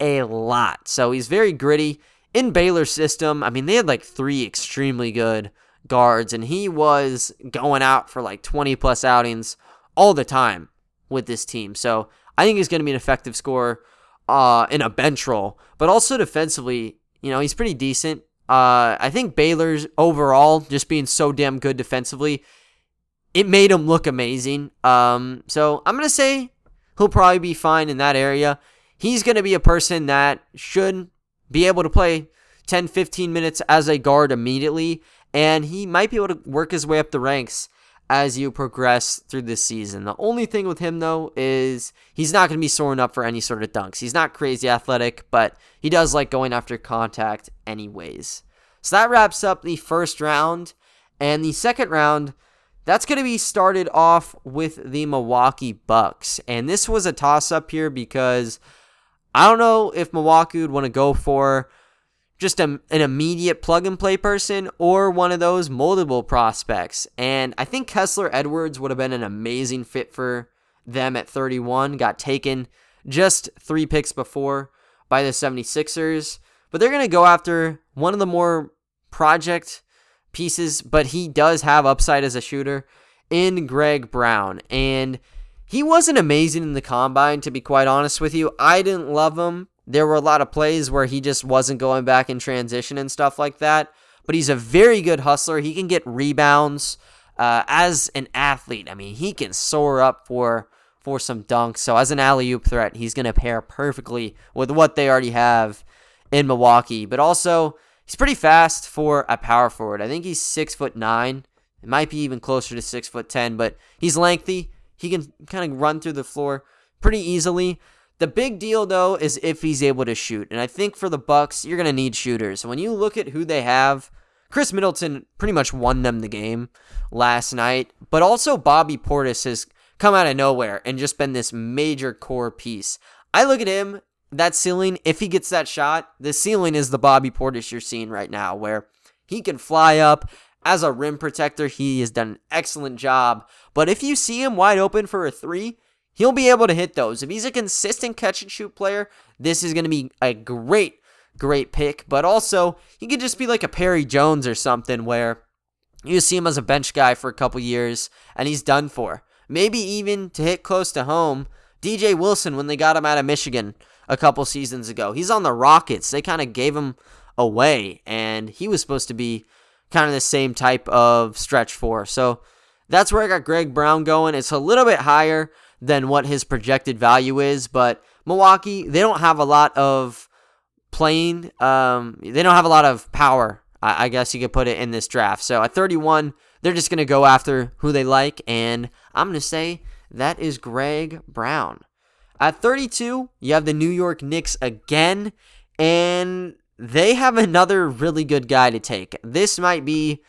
a lot. So he's very gritty in Baylor's system. I mean, they had like three extremely good guards, and he was going out for like 20 plus outings all the time with this team. So I think he's going to be an effective scorer uh, in a bench role, but also defensively, you know, he's pretty decent. Uh, I think Baylor's overall just being so damn good defensively, it made him look amazing. Um, so I'm gonna say he'll probably be fine in that area he's to be a person that should be able to play 10, 15 minutes as a guard immediately, and he might be able to work his way up the ranks as you progress through this season. The only thing with him, though, is he's not going to be soaring up for any sort of dunks. He's not crazy athletic, but he does like going after contact anyways. So that wraps up the first round. And the second round, that's going to be started off with the Milwaukee Bucks. And this was a toss up here because I don't know if Milwaukee would want to go for just a, an immediate plug and play person or one of those moldable prospects. And I think Kessler Edwards would have been an amazing fit for them at 31. Got taken just three picks before by the 76ers. But they're going to go after one of the more project pieces, but he does have upside as a shooter in Greg Brown. And he wasn't amazing in the combine, to be quite honest with you. I didn't love him there were a lot of plays where he just wasn't going back in transition and stuff like that. But he's a very good hustler. He can get rebounds uh, as an athlete. I mean, he can soar up for for some dunks. So as an alley oop threat, he's going to pair perfectly with what they already have in Milwaukee. But also, he's pretty fast for a power forward. I think he's six foot nine. It might be even closer to six foot ten, but he's lengthy. He can kind of run through the floor pretty easily. The big deal though is if he's able to shoot. And I think for the Bucks, you're going to need shooters. When you look at who they have, Khris Middleton pretty much won them the game last night, but also Bobby Portis has come out of nowhere and just been this major core piece. I look at him, that ceiling, if he gets that shot, the ceiling is the Bobby Portis you're seeing right now where he can fly up as a rim protector. He has done an excellent job. But if you see him wide open for a 3, He'll be able to hit those. If he's a consistent catch and shoot player, this is going to be a great, great pick. But also, he could just be like a Perry Jones or something where you see him as a bench guy for a couple years and he's done for. Maybe even to hit close to home, DJ Wilson when they got him out of Michigan a couple seasons ago. He's on the Rockets. They kind of gave him away and he was supposed to be kind of the same type of stretch four. So that's where I got Greg Brown going. It's a little bit higher than what his projected value is. But Milwaukee, they don't have a lot of playing. Um, they don't have a lot of power. I, I guess you could put it in this draft. So at 31, they're just going to go after who they like, and I'm going to say that is Greg Brown. At 32, you have the New York Knicks again, and they have another really good guy to take. This might be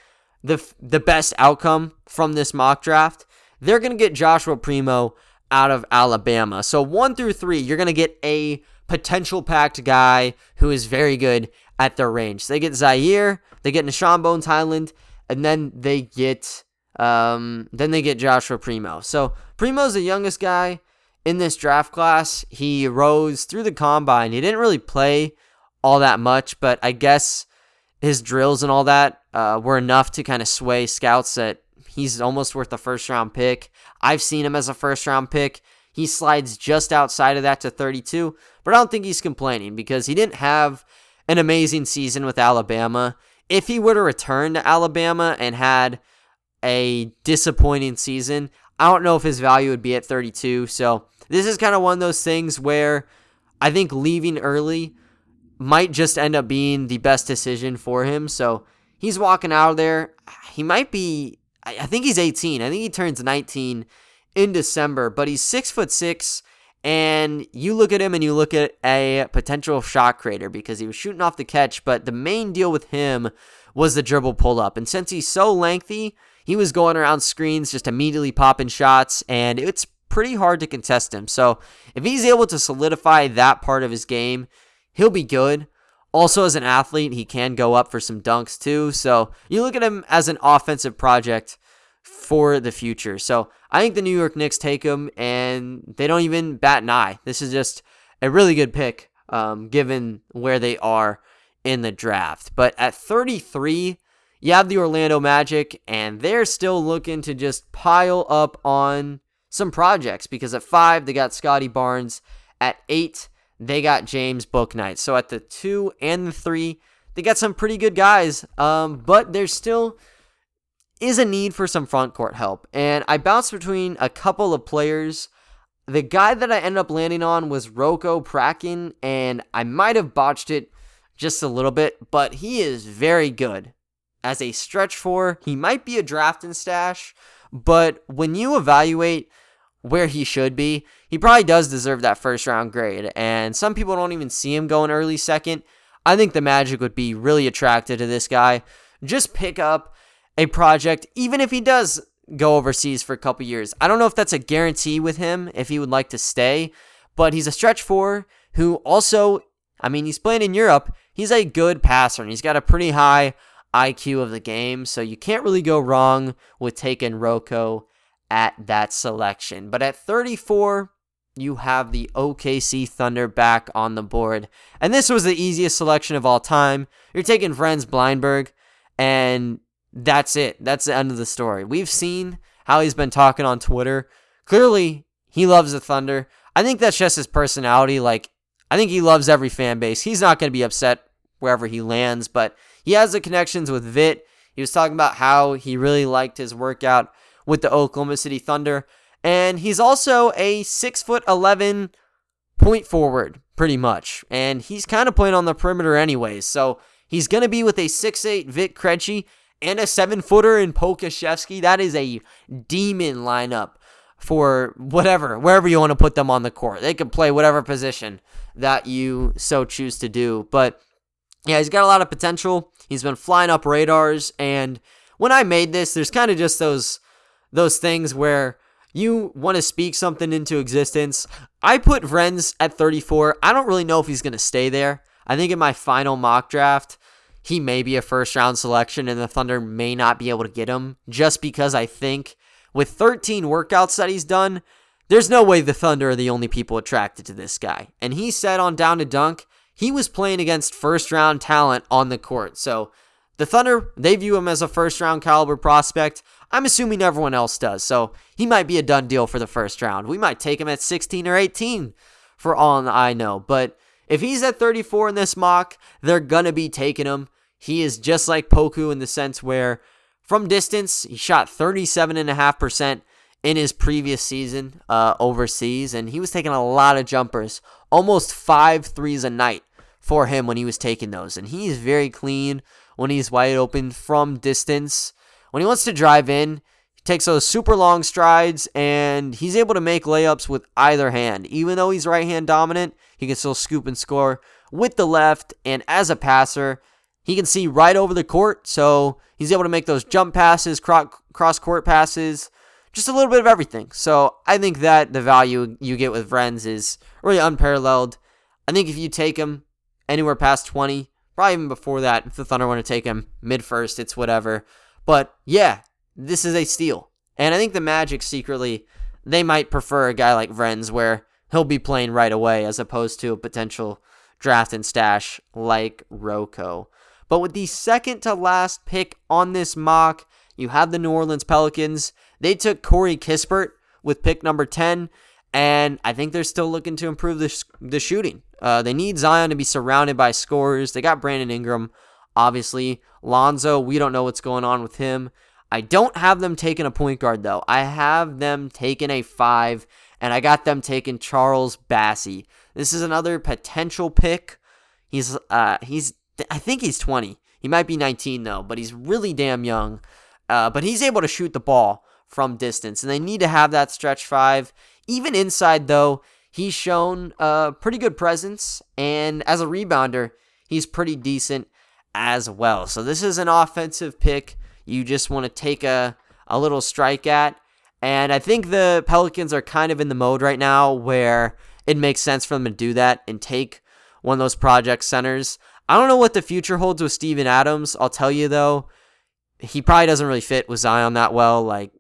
the the best outcome from this mock draft. They're going to get Joshua Primo out of Alabama. So one through three, you're going to get a potential packed guy who is very good at their range. They get Ziaire, they get Nah'Shon Bones Hyland, and then they get um, then they get Joshua Primo. So Primo's the youngest guy in this draft class. He rose through the combine. He didn't really play all that much, but I guess his drills and all that uh, were enough to kind of sway scouts that he's almost worth a first round pick. I've seen him as a first round pick. He slides just outside of that to 32, but I don't think he's complaining because he didn't have an amazing season with Alabama. If he were to return to Alabama and had a disappointing season, I don't know if his value would be at 32. So this is kind of one of those things where I think leaving early might just end up being the best decision for him. So he's walking out of there. He might be I, I think he's 18. I think he turns 19 in December, but he's six foot six. And you look at him and you look at a potential shot creator because he was shooting off the catch, but the main deal with him was the dribble pull up. And since he's so lengthy, he was going around screens just immediately popping shots, and it's pretty hard to contest him. So if he's able to solidify that part of his game, he'll be good. Also, as an athlete, he can go up for some dunks too. So you look at him as an offensive project for the future. So I think the New York Knicks take him and they don't even bat an eye. This is just a really good pick um, given where they are in the draft. But at 33, you have the Orlando Magic, and they're still looking to just pile up on some projects because at five, they got Scottie Barnes. At eight, they got James Bouknight. So at the two and the three, they got some pretty good guys. Um, but there's still is a need for some front court help. And I bounced between a couple of players. The guy that I ended up landing on was Roko Prakin, and I might have botched it just a little bit, but he is very good. As a stretch four, he might be a draft and stash, but when you evaluate where he should be, he probably does deserve that first round grade. And some people don't even see him going early second. I think the Magic would be really attracted to this guy. Just pick up a project, even if he does go overseas for a couple years. I don't know if that's a guarantee with him if he would like to stay, but he's a stretch four who also, I mean, he's playing in Europe. He's a good passer and he's got a pretty high IQ of the game, so you can't really go wrong with taking Roko at that selection. But at 34, you have the OKC Thunder back on the board. And this was the easiest selection of all time. You're taking Vrenz Bleijenbergh, and that's it. That's the end of the story. We've seen how he's been talking on Twitter. Clearly, he loves the Thunder. I think that's just his personality. Like, I think he loves every fan base. He's not going to be upset wherever he lands, but he has the connections with Vit. He was talking about how he really liked his workout with the Oklahoma City Thunder. And he's also a six foot eleven point forward, pretty much. And he's kind of playing on the perimeter anyways. So he's gonna be with a six eight Vit Krejci and a seven footer in Pokusevski. That is a demon lineup for whatever, wherever you want to put them on the court. They can play whatever position that you so choose to do. But yeah, he's got a lot of potential. He's been flying up radars. And when I made this, there's kind of just those those things where you want to speak something into existence. I put Vrenz at 34. I don't really know if he's going to stay there. I think in my final mock draft, he may be a first round selection and the Thunder may not be able to get him just because I think with 13 workouts that he's done, there's no way the Thunder are the only people attracted to this guy. And he said on Down to Dunk, he was playing against first round talent on the court. So the Thunder, they view him as a first round caliber prospect. I'm assuming everyone else does. So he might be a done deal for the first round. We might take him at 16 or 18 for all I know. But if he's at 34 in this mock, they're going to be taking him. He is just like Poku in the sense where from distance, he shot 37.5% in his previous season uh, overseas, and he was taking a lot of jumpers, almost five threes a night for him when he was taking those. And he is very clean when he's wide open from distance. When he wants to drive in, he takes those super long strides and he's able to make layups with either hand. Even though he's right hand dominant, he can still scoop and score with the left. And as a passer, he can see right over the court. So he's able to make those jump passes, cross court passes, just a little bit of everything. So I think that the value you get with Vrenz is really unparalleled. I think if you take him anywhere past 20, probably even before that, if the Thunder want to take him mid first, it's whatever. But yeah, this is a steal. And I think the Magic secretly, they might prefer a guy like Vrenz where he'll be playing right away as opposed to a potential draft and stash like Roko. But with the second to last pick on this mock, you have the New Orleans Pelicans. They took Corey Kispert with pick number 10, and I think they're still looking to improve the, the shooting. Uh, they need Zion to be surrounded by scorers. They got Brandon Ingram Obviously, Lonzo, we don't know what's going on with him. I don't have them taking a point guard though. I have them taking a five, and I got them taking Charles Bassey. This is another potential pick. He's uh he's I think he's 20. He might be 19 though, but he's really damn young. Uh, but he's able to shoot the ball from distance, and they need to have that stretch five. Even inside though, he's shown a pretty good presence, and as a rebounder, he's pretty decent as well. So this is an offensive pick you just want to take a, a little strike at. And I think the Pelicans are kind of in the mode right now where it makes sense for them to do that and take one of those project centers. I don't know what the future holds with Steven Adams. I'll tell you though, he probably doesn't really fit with Zion that well. Like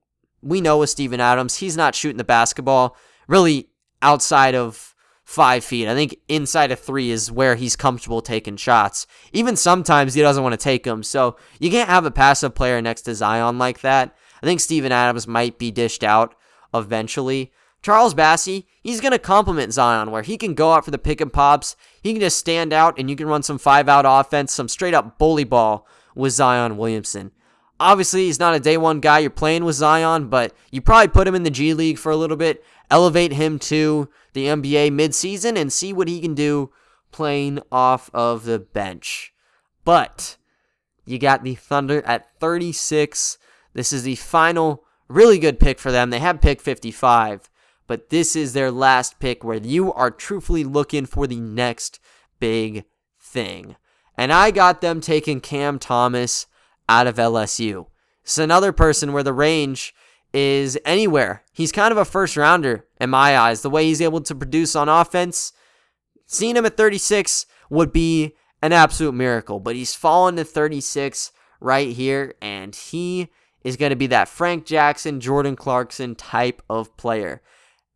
we know with Steven Adams, he's not shooting the basketball really outside of five feet. I think inside of three is where he's comfortable taking shots. Even sometimes he doesn't want to take them. So you can't have a passive player next to Zion like that. I think Steven Adams might be dished out eventually. Charles Bassey, he's going to complement Zion where he can go out for the pick and pops. He can just stand out and you can run some five out offense, some straight up bully ball with Zion Williamson. Obviously, he's not a day one guy you're playing with Zion, but you probably put him in the G League for a little bit, elevate him to the NBA midseason, and see what he can do playing off of the bench. But you got the Thunder at 36. This is the final really good pick for them. They have pick 55, but this is their last pick where you are truthfully looking for the next big thing. And I got them taking Cam Thomas out of LSU. It's another person where the range is anywhere. He's kind of a first rounder in my eyes. The way he's able to produce on offense, seeing him at 36 would be an absolute miracle. But he's fallen to 36 right here, and he is going to be that Frank Jackson, Jordan Clarkson type of player.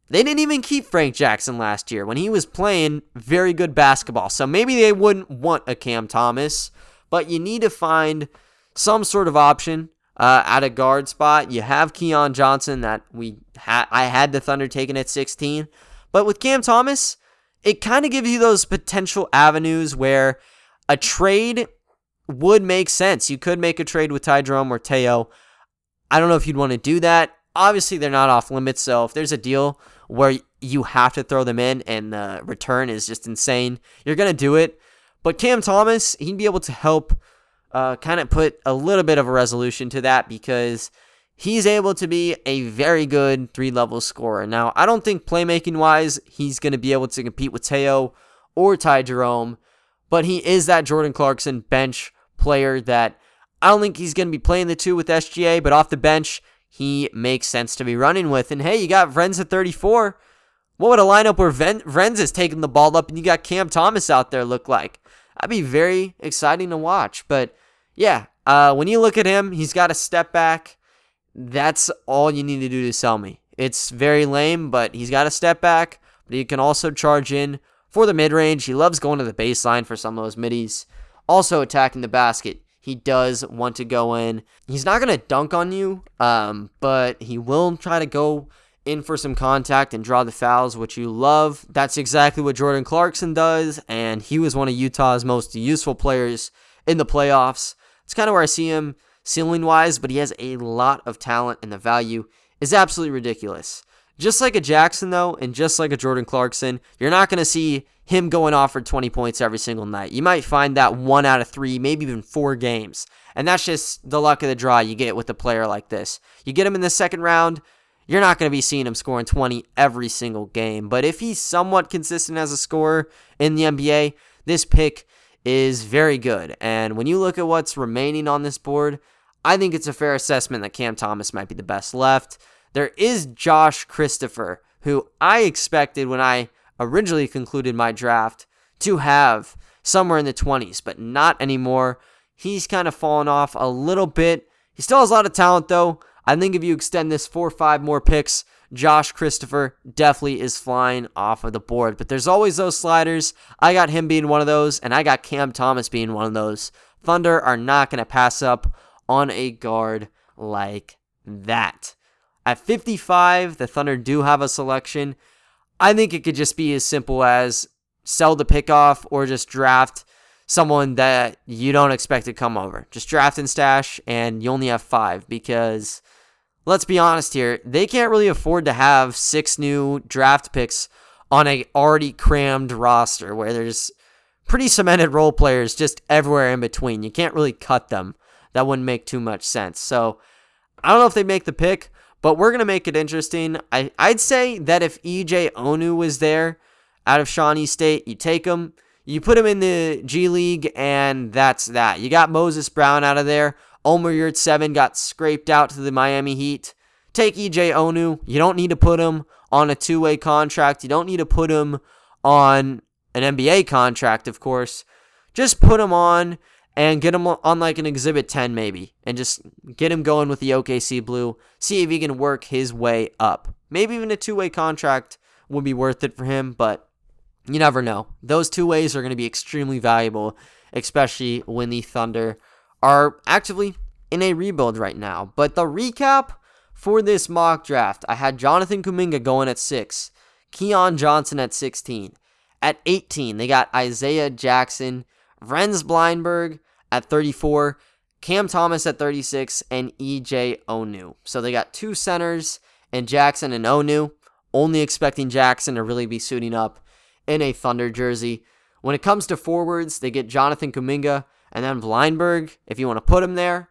They didn't even keep Frank Jackson last year when he was playing very good basketball. So maybe they wouldn't want a Cam Thomas, but you need to find some sort of option uh, at a guard spot. You have Keon Johnson that we ha- I had the Thunder taken at 16, but with Cam Thomas, it kind of gives you those potential avenues where a trade would make sense. You could make a trade with Ty Jerome or Theo. I don't know if you'd want to do that. Obviously, they're not off limits. So if there's a deal where you have to throw them in and the return is just insane, you're going to do it. But Cam Thomas, he'd be able to help uh, kind of put a little bit of a resolution to that because he's able to be a very good three level scorer. Now, I don't think playmaking wise, he's going to be able to compete with Theo or Ty Jerome, but he is that Jordan Clarkson bench player that I don't think he's going to be playing the two with SGA, but off the bench, he makes sense to be running with. And hey, you got Vrenz at 34. What would a lineup where Vrenz is taking the ball up and you got Cam Thomas out there look like? That'd be very exciting to watch. But yeah, uh, when you look at him, he's got a step back. That's all you need to do to sell me. It's very lame, but he's got a step back. But he can also charge in for the mid range. He loves going to the baseline for some of those middies. Also attacking the basket he does want to go in. He's not going to dunk on you, um, but he will try to go in for some contact and draw the fouls, which you love. That's exactly what Jordan Clarkson does, and he was one of Utah's most useful players in the playoffs. It's kind of where I see him ceiling wise, but he has a lot of talent, and the value is absolutely ridiculous. Just like a Jackson, though, and just like a Jordan Clarkson, you're not going to see him going off for 20 points every single night. You might find that one out of three, maybe even four games. And that's just the luck of the draw you get with a player like this. You get him in the second round, you're not going to be seeing him scoring 20 every single game. But if he's somewhat consistent as a scorer in the NBA, this pick is very good. And when you look at what's remaining on this board, I think it's a fair assessment that Cam Thomas might be the best left. There is Josh Christopher, who I expected when I originally concluded my draft to have somewhere in the 20s, but not anymore. He's kind of fallen off a little bit. He still has a lot of talent, though. I think if you extend this four or five more picks, Josh Christopher definitely is flying off of the board. But there's always those sliders. I got him being one of those, and I got Cam Thomas being one of those. Thunder are not going to pass up on a guard like that. At 55, the Thunder do have a selection. I think it could just be as simple as sell the pick off or just draft someone that you don't expect to come over. Just draft and stash, and you only have five because let's be honest here, they can't really afford to have six new draft picks on a already crammed roster where there's pretty cemented role players just everywhere in between. You can't really cut them. That wouldn't make too much sense. So I don't know if they make the pick, but we're gonna make it interesting. I I'd say that if EJ Onu was there out of Shawnee State, you take him, you put him in the G League, and that's that. You got Moses Brown out of there. Omer Yurtseven got scraped out to the Miami Heat. Take EJ Onu. You don't need to put him on a two way contract. You don't need to put him on an NBA contract, of course. Just put him on and get him on like an Exhibit 10 maybe, and just get him going with the OKC Blue. See if he can work his way up. Maybe even a two way contract would be worth it for him, but you never know. Those two ways are going to be extremely valuable, especially when the Thunder are actively in a rebuild right now. But the recap for this mock draft I had Jonathan Kuminga going at 6, Keon Johnson at 16. At 18, they got Isaiah Jackson Vrenz Bleijenbergh at 34, Cam Thomas at 36, and EJ Onu. So they got two centers and Jackson and Onu. Only expecting Jackson to really be suiting up in a Thunder jersey. When it comes to forwards, they get Jonathan Kuminga and then Bleijenbergh. If you want to put him there,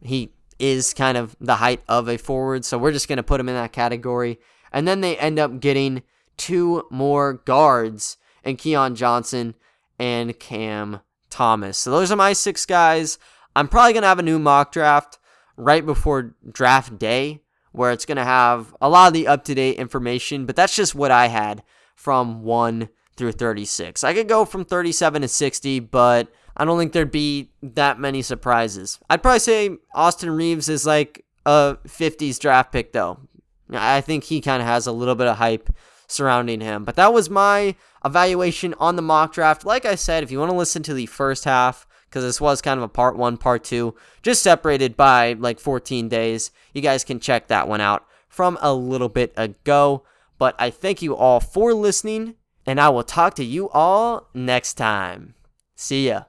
he is kind of the height of a forward, so we're just going to put him in that category. And then they end up getting two more guards and Keon Johnson and Cam Thomas. So those are my six guys. I'm probably going to have a new mock draft right before draft day where it's going to have a lot of the up to date information, but that's just what I had from 1 through 36. I could go from 37 to 60, but I don't think there'd be that many surprises. I'd probably say Austin Reaves is like a 50s draft pick, though. I think he kind of has a little bit of hype surrounding him. But that was my evaluation on the mock draft. Like I said, if you want to listen to the first half, because this was kind of a part one, part two, just separated by like 14 days, you guys can check that one out from a little bit ago. But I thank you all for listening, and I will talk to you all next time. See ya.